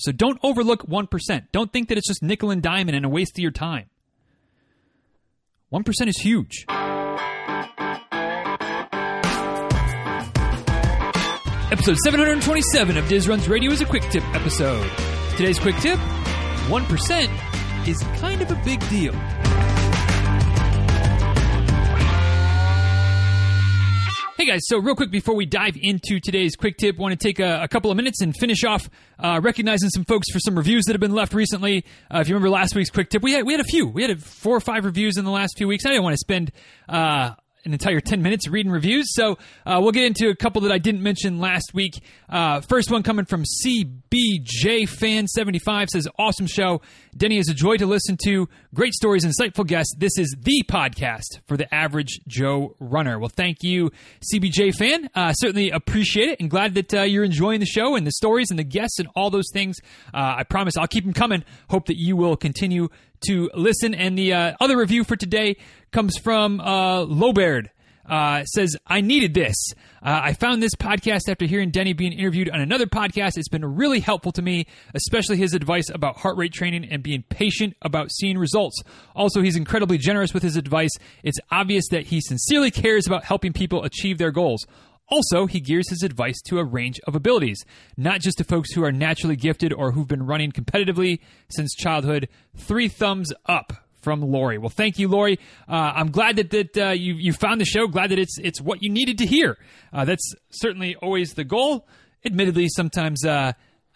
So don't overlook 1%. Don't think that it's just nickel and diamond and a waste of your time. 1% is huge. Episode 727 of Diz Runs Radio is a quick tip episode. Today's quick tip 1% is kind of a big deal. Hey guys, so real quick before we dive into today's quick tip, want to take a, a couple of minutes and finish off uh, recognizing some folks for some reviews that have been left recently. Uh, if you remember last week's quick tip, we had we had a few. We had a, four or five reviews in the last few weeks. I didn't want to spend uh, an entire 10 minutes reading reviews. So uh, we'll get into a couple that I didn't mention last week. Uh, first one coming from CBJ Fan 75 says, Awesome show. Denny is a joy to listen to. Great stories, insightful guests. This is the podcast for the average Joe runner. Well, thank you, CBJ Fan. Uh, certainly appreciate it and glad that uh, you're enjoying the show and the stories and the guests and all those things. Uh, I promise I'll keep them coming. Hope that you will continue to listen. And the uh, other review for today comes from uh. Uh, says, I needed this. Uh, I found this podcast after hearing Denny being interviewed on another podcast. It's been really helpful to me, especially his advice about heart rate training and being patient about seeing results. Also, he's incredibly generous with his advice. It's obvious that he sincerely cares about helping people achieve their goals. Also, he gears his advice to a range of abilities, not just to folks who are naturally gifted or who've been running competitively since childhood. Three thumbs up from Lori. Well, thank you, Lori. Uh, I'm glad that that uh, you you found the show. Glad that it's it's what you needed to hear. Uh, that's certainly always the goal. Admittedly, sometimes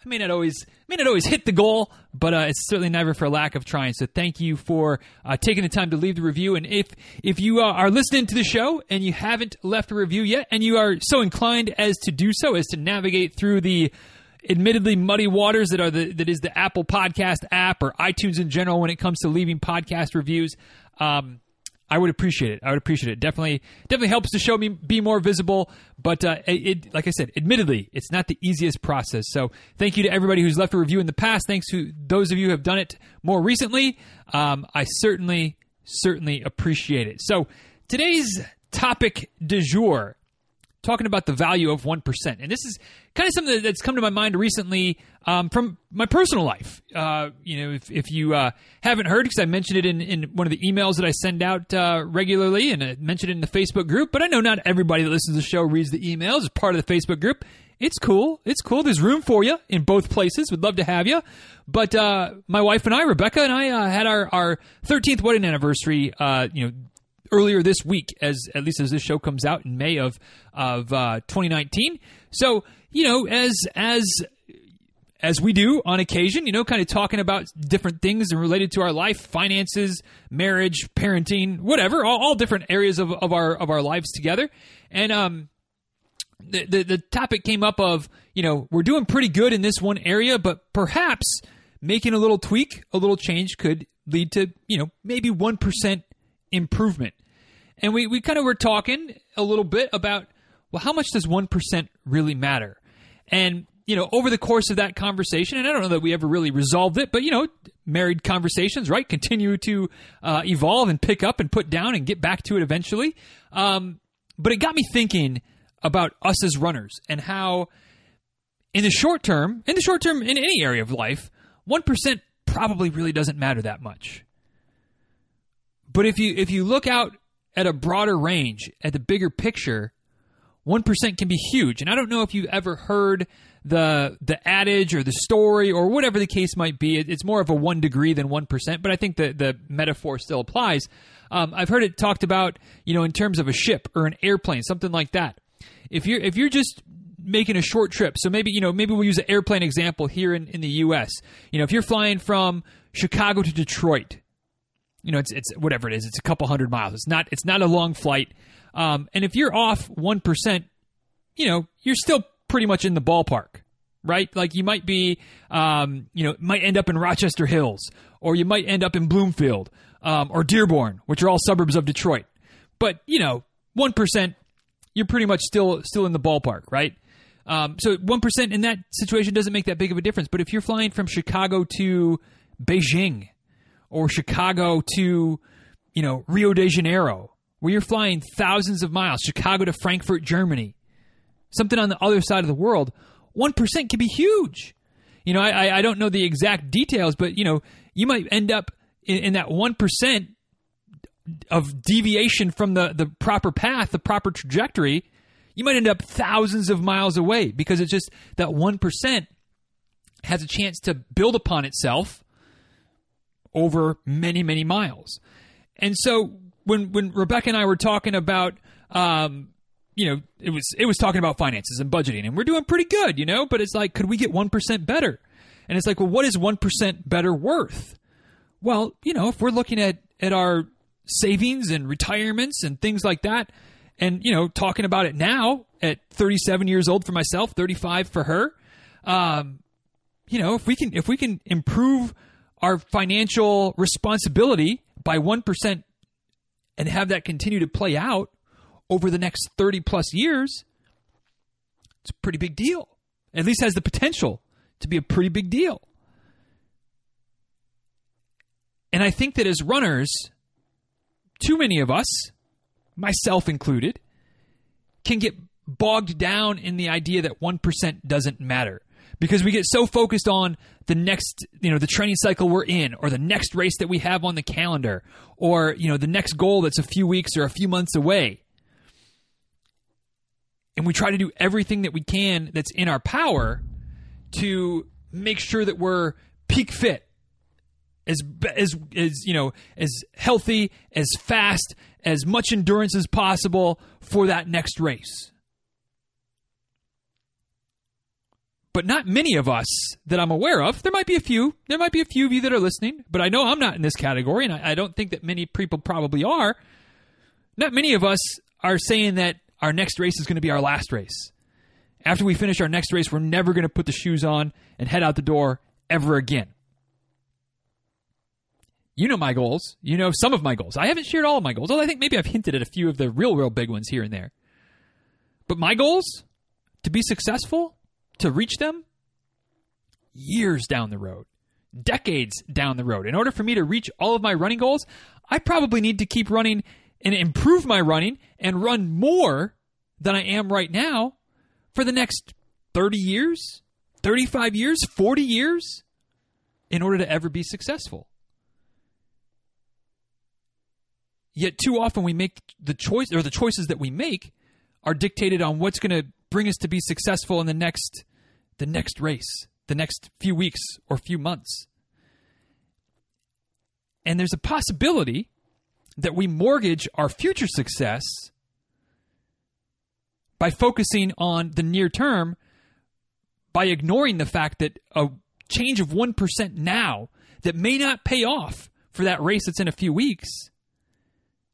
uh, I may not always may not always hit the goal, but uh, it's certainly never for lack of trying. So thank you for uh, taking the time to leave the review. And if if you are listening to the show and you haven't left a review yet, and you are so inclined as to do so, as to navigate through the admittedly muddy waters that are the that is the Apple Podcast app or iTunes in general when it comes to leaving podcast reviews. Um, I would appreciate it. I would appreciate it. Definitely, definitely helps to show me be more visible. But uh, it, like I said, admittedly, it's not the easiest process. So thank you to everybody who's left a review in the past. Thanks to those of you who have done it more recently. Um, I certainly, certainly appreciate it. So today's topic du jour talking about the value of 1%. And this is kind of something that's come to my mind recently um, from my personal life. Uh, you know, if, if you uh, haven't heard, because I mentioned it in, in one of the emails that I send out uh, regularly and I mentioned it in the Facebook group, but I know not everybody that listens to the show reads the emails as part of the Facebook group. It's cool. It's cool. There's room for you in both places. We'd love to have you. But uh, my wife and I, Rebecca and I, uh, had our, our 13th wedding anniversary, uh, you know, earlier this week, as at least as this show comes out in May of of uh, 2019. So you know, as as as we do on occasion, you know, kind of talking about different things and related to our life, finances, marriage, parenting, whatever, all, all different areas of, of our of our lives together. And um, the, the the topic came up of you know we're doing pretty good in this one area, but perhaps making a little tweak, a little change could lead to you know maybe one percent improvement. And we, we kind of were talking a little bit about, well, how much does 1% really matter? And, you know, over the course of that conversation, and I don't know that we ever really resolved it, but, you know, married conversations, right, continue to uh, evolve and pick up and put down and get back to it eventually. Um, but it got me thinking about us as runners and how, in the short term, in the short term, in any area of life, 1% probably really doesn't matter that much. But if you if you look out at a broader range, at the bigger picture, one percent can be huge. And I don't know if you've ever heard the the adage or the story or whatever the case might be. It's more of a one degree than one percent, but I think the the metaphor still applies. Um, I've heard it talked about, you know, in terms of a ship or an airplane, something like that. If you're if you're just making a short trip, so maybe you know maybe we'll use an airplane example here in, in the U.S. You know, if you're flying from Chicago to Detroit, you know, it's it's whatever it is. It's a couple hundred miles. It's not it's not a long flight. Um, and if you're off one percent, you know, you're still pretty much in the ballpark, right? Like you might be, um, you know, might end up in Rochester Hills, or you might end up in Bloomfield, um, or Dearborn, which are all suburbs of Detroit. But you know, one percent, you're pretty much still still in the ballpark, right? Um, so one percent in that situation doesn't make that big of a difference. But if you're flying from Chicago to Beijing, or Chicago to, you know, Rio de Janeiro, where you're flying thousands of miles, Chicago to Frankfurt, Germany, something on the other side of the world, 1% can be huge. You know, I, I don't know the exact details, but you know, you might end up in, in that one percent of deviation from the the proper path, the proper trajectory. You might end up thousands of miles away because it's just that one percent has a chance to build upon itself over many many miles. And so when when Rebecca and I were talking about um, you know, it was it was talking about finances and budgeting, and we're doing pretty good, you know. But it's like, could we get one percent better? And it's like, well, what is one percent better worth? Well, you know, if we're looking at at our savings and retirements and things like that, and you know, talking about it now at 37 years old for myself, 35 for her, um, you know, if we can if we can improve our financial responsibility by one percent and have that continue to play out over the next 30 plus years, it's a pretty big deal. At least has the potential to be a pretty big deal. And I think that as runners, too many of us, myself included, can get bogged down in the idea that 1% doesn't matter because we get so focused on the next, you know, the training cycle we're in or the next race that we have on the calendar or, you know, the next goal that's a few weeks or a few months away. And we try to do everything that we can that's in our power to make sure that we're peak fit as as as you know as healthy as fast as much endurance as possible for that next race but not many of us that I'm aware of. There might be a few. There might be a few of you that are listening, but I know I'm not in this category, and I, I don't think that many people probably are. Not many of us are saying that our next race is going to be our last race. After we finish our next race, we're never going to put the shoes on and head out the door ever again. You know my goals. You know some of my goals. I haven't shared all of my goals, although I think maybe I've hinted at a few of the real, real big ones here and there. But my goals, to be successful, to reach them, years down the road, decades down the road. In order for me to reach all of my running goals, I probably need to keep running and improve my running and run more than I am right now for the next 30 years, 35 years, 40 years in order to ever be successful. Yet too often we make the choice or the choices that we make are dictated on what's going to bring us to be successful in the next the next race, the next few weeks or few months. And there's a possibility that we mortgage our future success by focusing on the near term by ignoring the fact that a change of 1% now that may not pay off for that race that's in a few weeks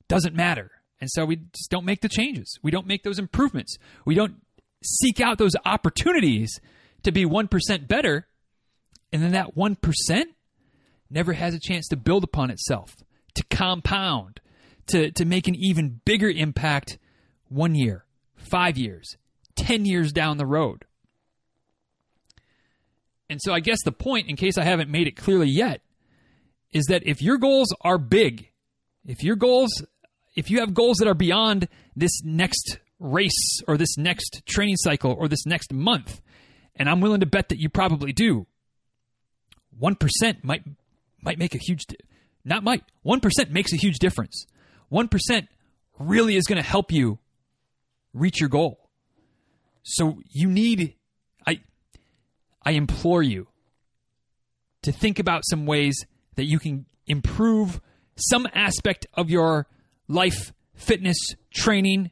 doesn't matter. And so we just don't make the changes. We don't make those improvements. We don't seek out those opportunities to be 1% better. And then that 1% never has a chance to build upon itself to compound, to, to make an even bigger impact one year, five years, 10 years down the road. And so I guess the point, in case I haven't made it clearly yet, is that if your goals are big, if your goals, if you have goals that are beyond this next race or this next training cycle or this next month, and I'm willing to bet that you probably do, 1% might might make a huge not might. 1% makes a huge difference. 1% really is going to help you reach your goal. So you need I I implore you to think about some ways that you can improve some aspect of your life, fitness, training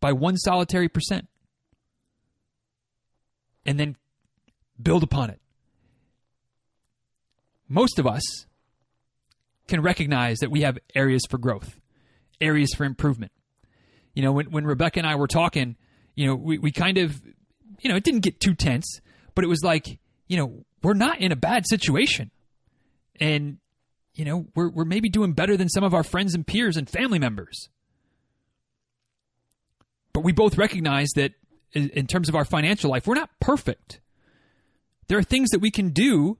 by one solitary percent. And then build upon it. Most of us can recognize that we have areas for growth, areas for improvement. You know, when, when Rebecca and I were talking, you know, we, we kind of, you know, it didn't get too tense, but it was like, you know, we're not in a bad situation. And, you know, we're, we're maybe doing better than some of our friends and peers and family members. But we both recognize that in, in terms of our financial life, we're not perfect. There are things that we can do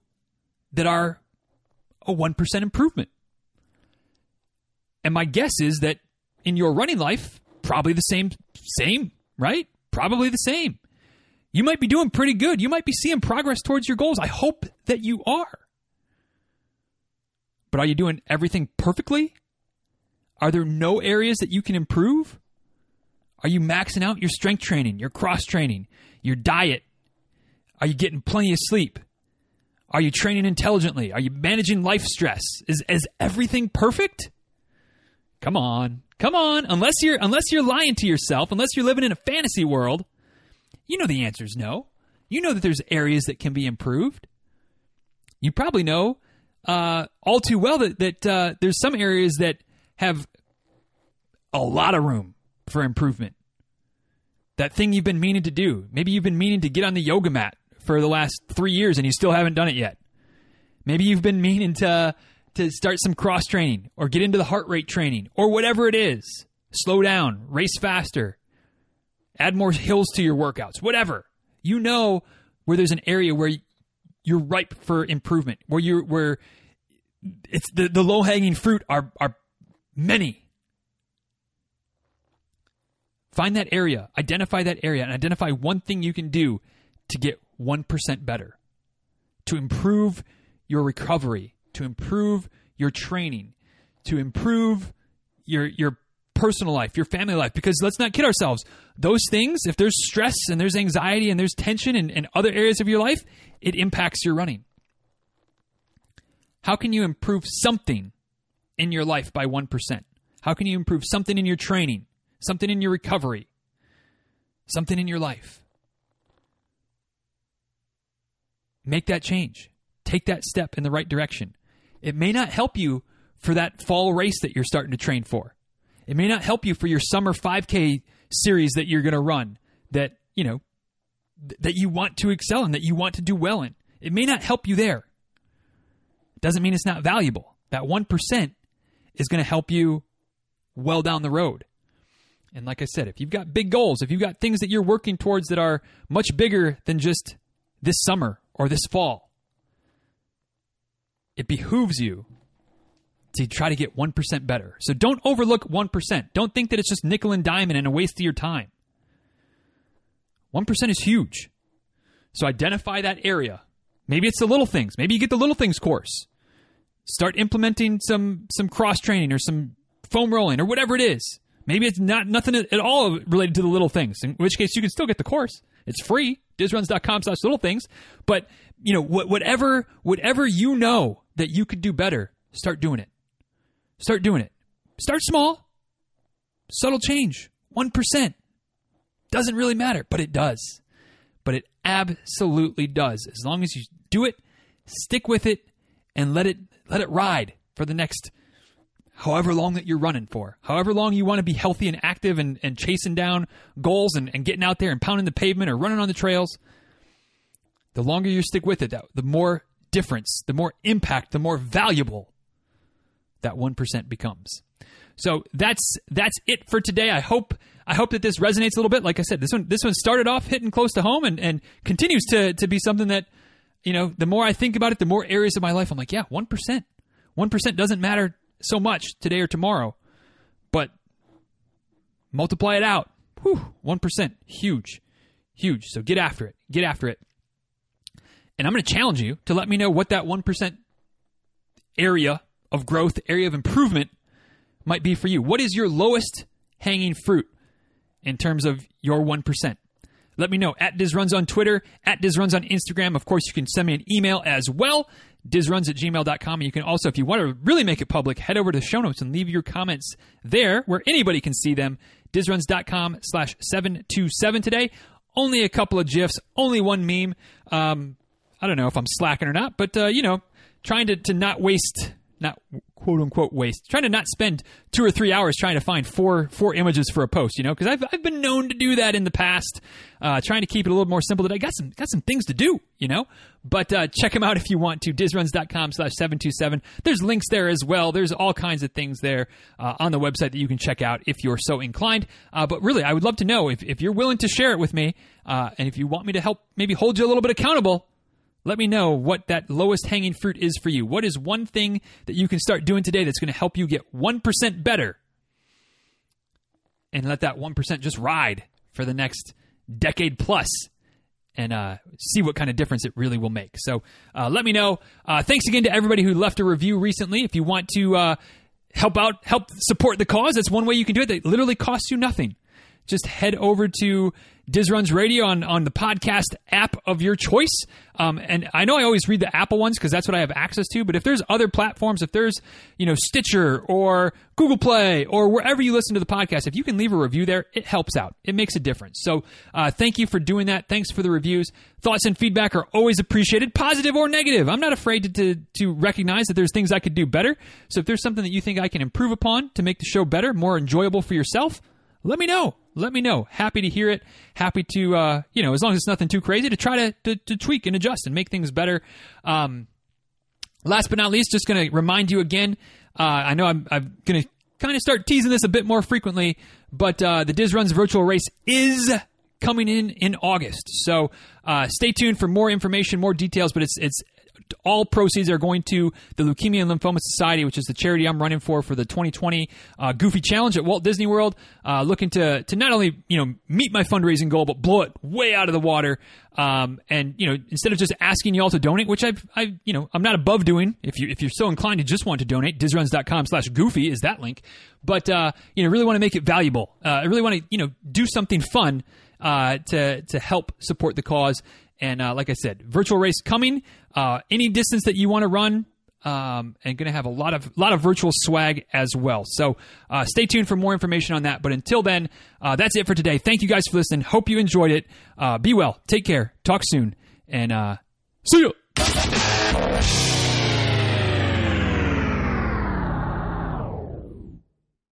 that are a 1% improvement. And my guess is that in your running life, probably the same, same, right? Probably the same. You might be doing pretty good. You might be seeing progress towards your goals. I hope that you are. But are you doing everything perfectly? Are there no areas that you can improve? Are you maxing out your strength training, your cross training, your diet? Are you getting plenty of sleep? Are you training intelligently? Are you managing life stress? Is is everything perfect? Come on. Come on. Unless you're unless you're lying to yourself, unless you're living in a fantasy world, you know the answer is no. You know that there's areas that can be improved. You probably know uh, all too well that that uh, there's some areas that have a lot of room for improvement. That thing you've been meaning to do. Maybe you've been meaning to get on the yoga mat for the last three years and you still haven't done it yet. Maybe you've been meaning to to start some cross training or get into the heart rate training or whatever it is. Slow down, race faster, add more hills to your workouts, whatever. You know where there's an area where you're ripe for improvement, where you're where it's the, the low hanging fruit are are many. Find that area, identify that area, and identify one thing you can do to get 1% better, to improve your recovery, to improve your training, to improve your, your personal life, your family life. Because let's not kid ourselves, those things, if there's stress and there's anxiety and there's tension in, in other areas of your life, it impacts your running. How can you improve something in your life by 1%? How can you improve something in your training, something in your recovery, something in your life? Make that change. Take that step in the right direction. It may not help you for that fall race that you're starting to train for. It may not help you for your summer 5K series that you're going to run that, you know, th- that you want to excel in, that you want to do well in. It may not help you there. Doesn't mean it's not valuable. That 1% is going to help you well down the road. And like I said, if you've got big goals, if you've got things that you're working towards that are much bigger than just this summer or this fall, it behooves you to try to get 1% better. So don't overlook 1%. Don't think that it's just nickel and diamond and a waste of your time. 1% is huge. So identify that area. Maybe it's the little things. Maybe you get the little things course. Start implementing some some cross training or some foam rolling or whatever it is. Maybe it's not nothing at all related to the little things. In which case you can still get the course. It's free. Dizruns.com slash little things. But you know, whatever whatever you know that you could do better, start doing it. Start doing it. Start small. Subtle change. 1%. Doesn't really matter, but it does. But it absolutely does. As long as you do it, stick with it, and let it let it ride for the next however long that you're running for. However long you want to be healthy and active and, and chasing down goals and, and getting out there and pounding the pavement or running on the trails. The longer you stick with it, that, the more difference, the more impact, the more valuable that 1% becomes. So that's that's it for today. I hope I hope that this resonates a little bit. Like I said, this one this one started off hitting close to home and, and continues to to be something that, you know, the more I think about it, the more areas of my life I'm like, yeah, one percent. One percent doesn't matter so much today or tomorrow. But multiply it out. Whew, one percent. Huge. Huge. So get after it. Get after it. And I'm going to challenge you to let me know what that one percent area of growth, area of improvement might be for you. What is your lowest hanging fruit in terms of your 1%? Let me know at DizRuns on Twitter, at DizRuns on Instagram. Of course, you can send me an email as well, dizruns at gmail.com. And you can also, if you want to really make it public, head over to the show notes and leave your comments there where anybody can see them. Dizruns.com slash 727 today. Only a couple of GIFs, only one meme. Um, I don't know if I'm slacking or not, but, uh, you know, trying to, to not waste not quote unquote waste. Trying to not spend two or three hours trying to find four four images for a post, you know, because I've I've been known to do that in the past. Uh, trying to keep it a little more simple. That I got some got some things to do, you know. But uh, check them out if you want to. Dizruns.com slash seven two seven. There's links there as well. There's all kinds of things there uh, on the website that you can check out if you're so inclined. Uh, but really, I would love to know if if you're willing to share it with me, uh, and if you want me to help maybe hold you a little bit accountable let me know what that lowest hanging fruit is for you. What is one thing that you can start doing today that's going to help you get 1% better? And let that 1% just ride for the next decade plus and uh, see what kind of difference it really will make. So uh, let me know. Uh, thanks again to everybody who left a review recently. If you want to uh, help out, help support the cause, that's one way you can do it. That literally costs you nothing. Just head over to Diz Runs Radio on, on the podcast app of your choice. Um, and I know I always read the Apple ones because that's what I have access to. But if there's other platforms, if there's you know Stitcher or Google Play or wherever you listen to the podcast, if you can leave a review there, it helps out. It makes a difference. So uh, thank you for doing that. Thanks for the reviews. Thoughts and feedback are always appreciated, positive or negative. I'm not afraid to, to, to recognize that there's things I could do better. So if there's something that you think I can improve upon to make the show better, more enjoyable for yourself, let me know. Let me know. Happy to hear it. Happy to, uh, you know, as long as it's nothing too crazy, to try to, to, to tweak and adjust and make things better. Um, last but not least, just going to remind you again. Uh, I know I'm, I'm going to kind of start teasing this a bit more frequently, but uh, the Diz Runs virtual race is coming in in August. So uh, stay tuned for more information, more details. But it's it's all proceeds are going to the Leukemia and Lymphoma Society, which is the charity I'm running for for the 2020 uh, Goofy Challenge at Walt Disney World. Uh, looking to to not only you know meet my fundraising goal, but blow it way out of the water. Um, and you know instead of just asking y'all to donate, which I've I you know I'm not above doing. If you if you're so inclined to just want to donate, dizruns.com/goofy is that link. But uh, you know really want to make it valuable. Uh, I really want to you know do something fun. Uh, to to help support the cause and uh, like I said, virtual race coming. Uh, any distance that you want to run, um, and going to have a lot of lot of virtual swag as well. So uh, stay tuned for more information on that. But until then, uh, that's it for today. Thank you guys for listening. Hope you enjoyed it. Uh, be well. Take care. Talk soon. And uh, see you.